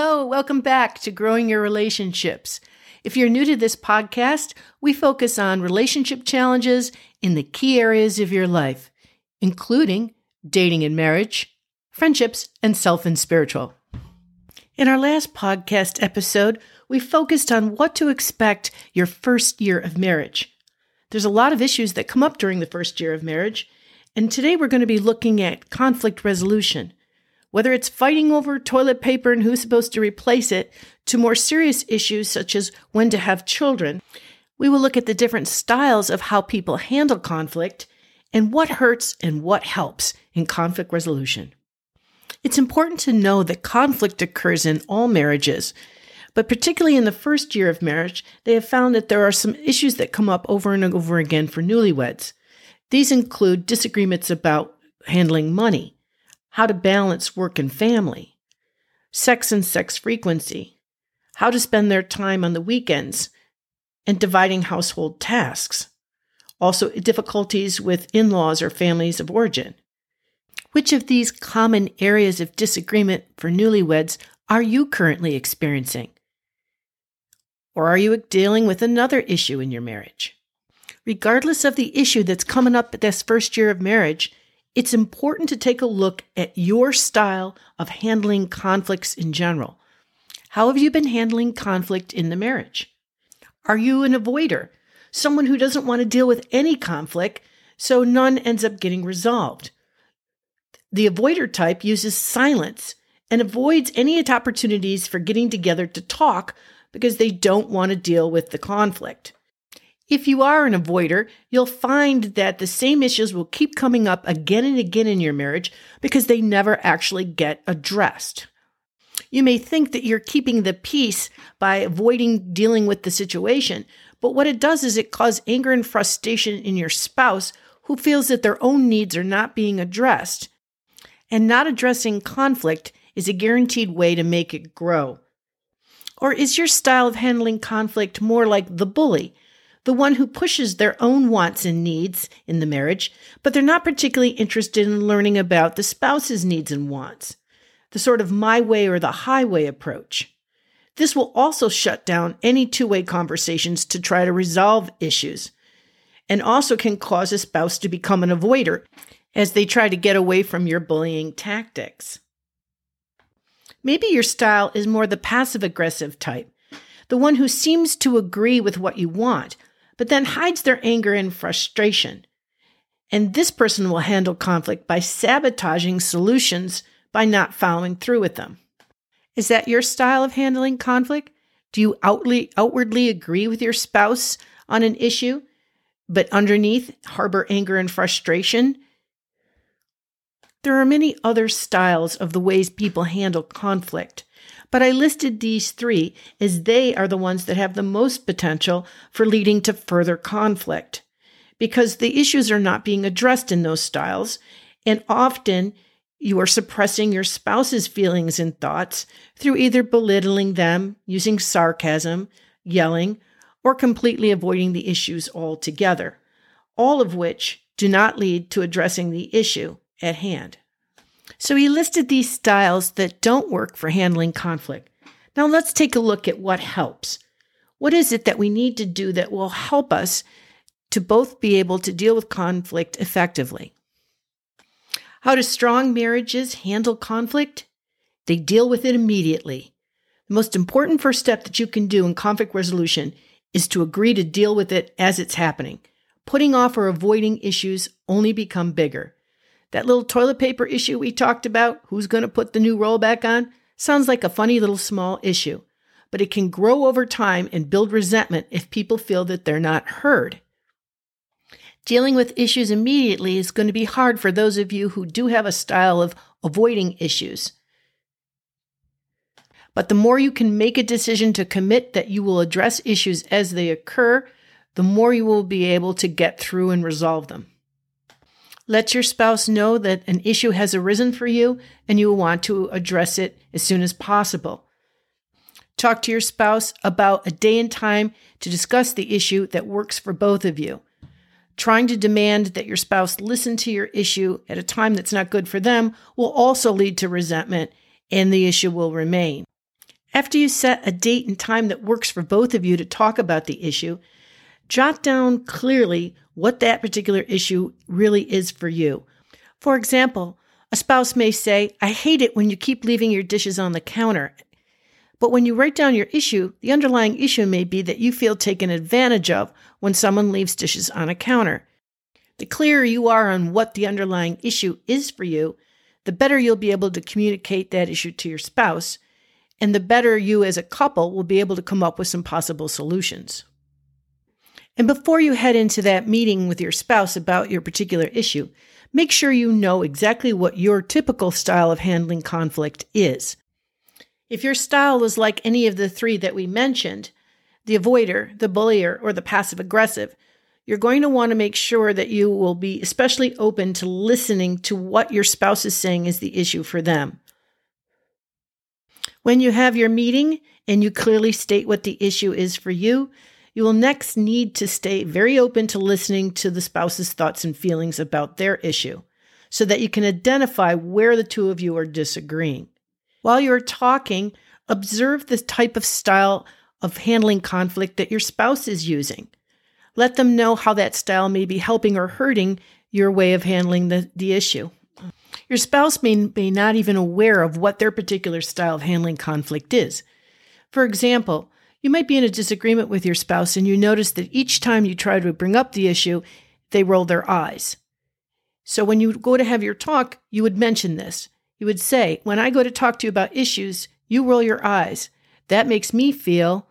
Hello, welcome back to Growing Your Relationships. If you're new to this podcast, we focus on relationship challenges in the key areas of your life, including dating and marriage, friendships, and self and spiritual. In our last podcast episode, we focused on what to expect your first year of marriage. There's a lot of issues that come up during the first year of marriage, and today we're going to be looking at conflict resolution whether it's fighting over toilet paper and who's supposed to replace it, to more serious issues such as when to have children, we will look at the different styles of how people handle conflict and what hurts and what helps in conflict resolution. It's important to know that conflict occurs in all marriages, but particularly in the first year of marriage, they have found that there are some issues that come up over and over again for newlyweds. These include disagreements about handling money, how to balance work and family, sex and sex frequency, how to spend their time on the weekends, and dividing household tasks. Also, difficulties with in laws or families of origin. Which of these common areas of disagreement for newlyweds are you currently experiencing? Or are you dealing with another issue in your marriage? Regardless of the issue that's coming up this first year of marriage, it's important to take a look at your style of handling conflicts in general. How have you been handling conflict in the marriage? Are you an avoider? Someone who doesn't want to deal with any conflict, so none ends up getting resolved. The avoider type uses silence and avoids any opportunities for getting together to talk because they don't want to deal with the conflict. If you are an avoider, you'll find that the same issues will keep coming up again and again in your marriage because they never actually get addressed. You may think that you're keeping the peace by avoiding dealing with the situation, but what it does is it causes anger and frustration in your spouse who feels that their own needs are not being addressed. And not addressing conflict is a guaranteed way to make it grow. Or is your style of handling conflict more like the bully? The one who pushes their own wants and needs in the marriage, but they're not particularly interested in learning about the spouse's needs and wants. The sort of my way or the highway approach. This will also shut down any two way conversations to try to resolve issues, and also can cause a spouse to become an avoider as they try to get away from your bullying tactics. Maybe your style is more the passive aggressive type, the one who seems to agree with what you want, but then hides their anger and frustration. And this person will handle conflict by sabotaging solutions by not following through with them. Is that your style of handling conflict? Do you outly, outwardly agree with your spouse on an issue, but underneath harbor anger and frustration? There are many other styles of the ways people handle conflict. But I listed these three as they are the ones that have the most potential for leading to further conflict because the issues are not being addressed in those styles. And often you are suppressing your spouse's feelings and thoughts through either belittling them, using sarcasm, yelling, or completely avoiding the issues altogether, all of which do not lead to addressing the issue at hand. So he listed these styles that don't work for handling conflict. Now let's take a look at what helps. What is it that we need to do that will help us to both be able to deal with conflict effectively? How do strong marriages handle conflict? They deal with it immediately. The most important first step that you can do in conflict resolution is to agree to deal with it as it's happening. Putting off or avoiding issues only become bigger. That little toilet paper issue we talked about, who's going to put the new roll back on, sounds like a funny little small issue, but it can grow over time and build resentment if people feel that they're not heard. Dealing with issues immediately is going to be hard for those of you who do have a style of avoiding issues. But the more you can make a decision to commit that you will address issues as they occur, the more you will be able to get through and resolve them. Let your spouse know that an issue has arisen for you and you want to address it as soon as possible. Talk to your spouse about a day and time to discuss the issue that works for both of you. Trying to demand that your spouse listen to your issue at a time that's not good for them will also lead to resentment and the issue will remain. After you set a date and time that works for both of you to talk about the issue, jot down clearly what that particular issue really is for you. For example, a spouse may say, I hate it when you keep leaving your dishes on the counter. But when you write down your issue, the underlying issue may be that you feel taken advantage of when someone leaves dishes on a counter. The clearer you are on what the underlying issue is for you, the better you'll be able to communicate that issue to your spouse, and the better you as a couple will be able to come up with some possible solutions. And before you head into that meeting with your spouse about your particular issue, make sure you know exactly what your typical style of handling conflict is. If your style is like any of the three that we mentioned, the avoider, the bullier, or the passive aggressive, you're going to want to make sure that you will be especially open to listening to what your spouse is saying is the issue for them. When you have your meeting and you clearly state what the issue is for you, you will next need to stay very open to listening to the spouse's thoughts and feelings about their issue so that you can identify where the two of you are disagreeing. While you're talking, observe the type of style of handling conflict that your spouse is using. Let them know how that style may be helping or hurting your way of handling the, the issue. Your spouse may be not even aware of what their particular style of handling conflict is. For example, you might be in a disagreement with your spouse and you notice that each time you try to bring up the issue, they roll their eyes. So when you go to have your talk, you would mention this. You would say, When I go to talk to you about issues, you roll your eyes. That makes me feel,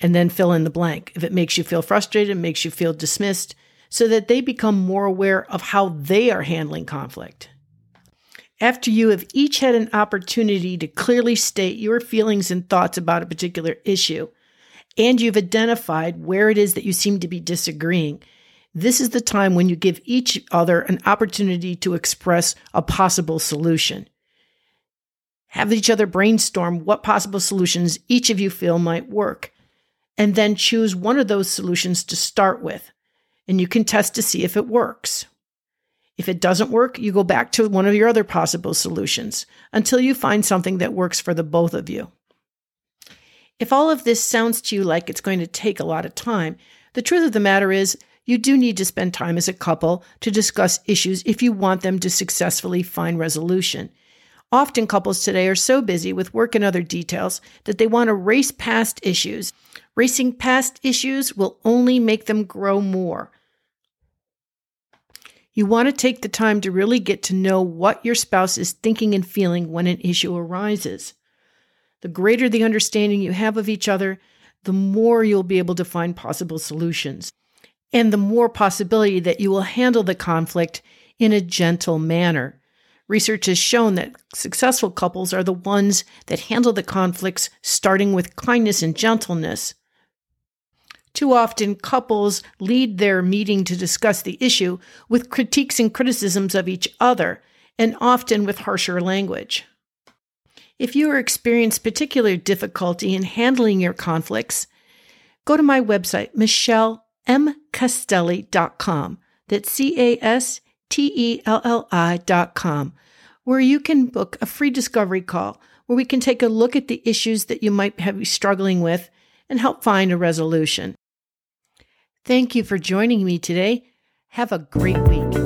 and then fill in the blank. If it makes you feel frustrated, it makes you feel dismissed, so that they become more aware of how they are handling conflict. After you have each had an opportunity to clearly state your feelings and thoughts about a particular issue, and you've identified where it is that you seem to be disagreeing, this is the time when you give each other an opportunity to express a possible solution. Have each other brainstorm what possible solutions each of you feel might work, and then choose one of those solutions to start with, and you can test to see if it works. If it doesn't work, you go back to one of your other possible solutions until you find something that works for the both of you. If all of this sounds to you like it's going to take a lot of time, the truth of the matter is you do need to spend time as a couple to discuss issues if you want them to successfully find resolution. Often couples today are so busy with work and other details that they want to race past issues. Racing past issues will only make them grow more. You want to take the time to really get to know what your spouse is thinking and feeling when an issue arises. The greater the understanding you have of each other, the more you'll be able to find possible solutions, and the more possibility that you will handle the conflict in a gentle manner. Research has shown that successful couples are the ones that handle the conflicts starting with kindness and gentleness. Too often, couples lead their meeting to discuss the issue with critiques and criticisms of each other, and often with harsher language. If you are experiencing particular difficulty in handling your conflicts, go to my website, michellemcastelli.com. That's C A S T E L L I.com, where you can book a free discovery call where we can take a look at the issues that you might be struggling with and help find a resolution. Thank you for joining me today. Have a great week.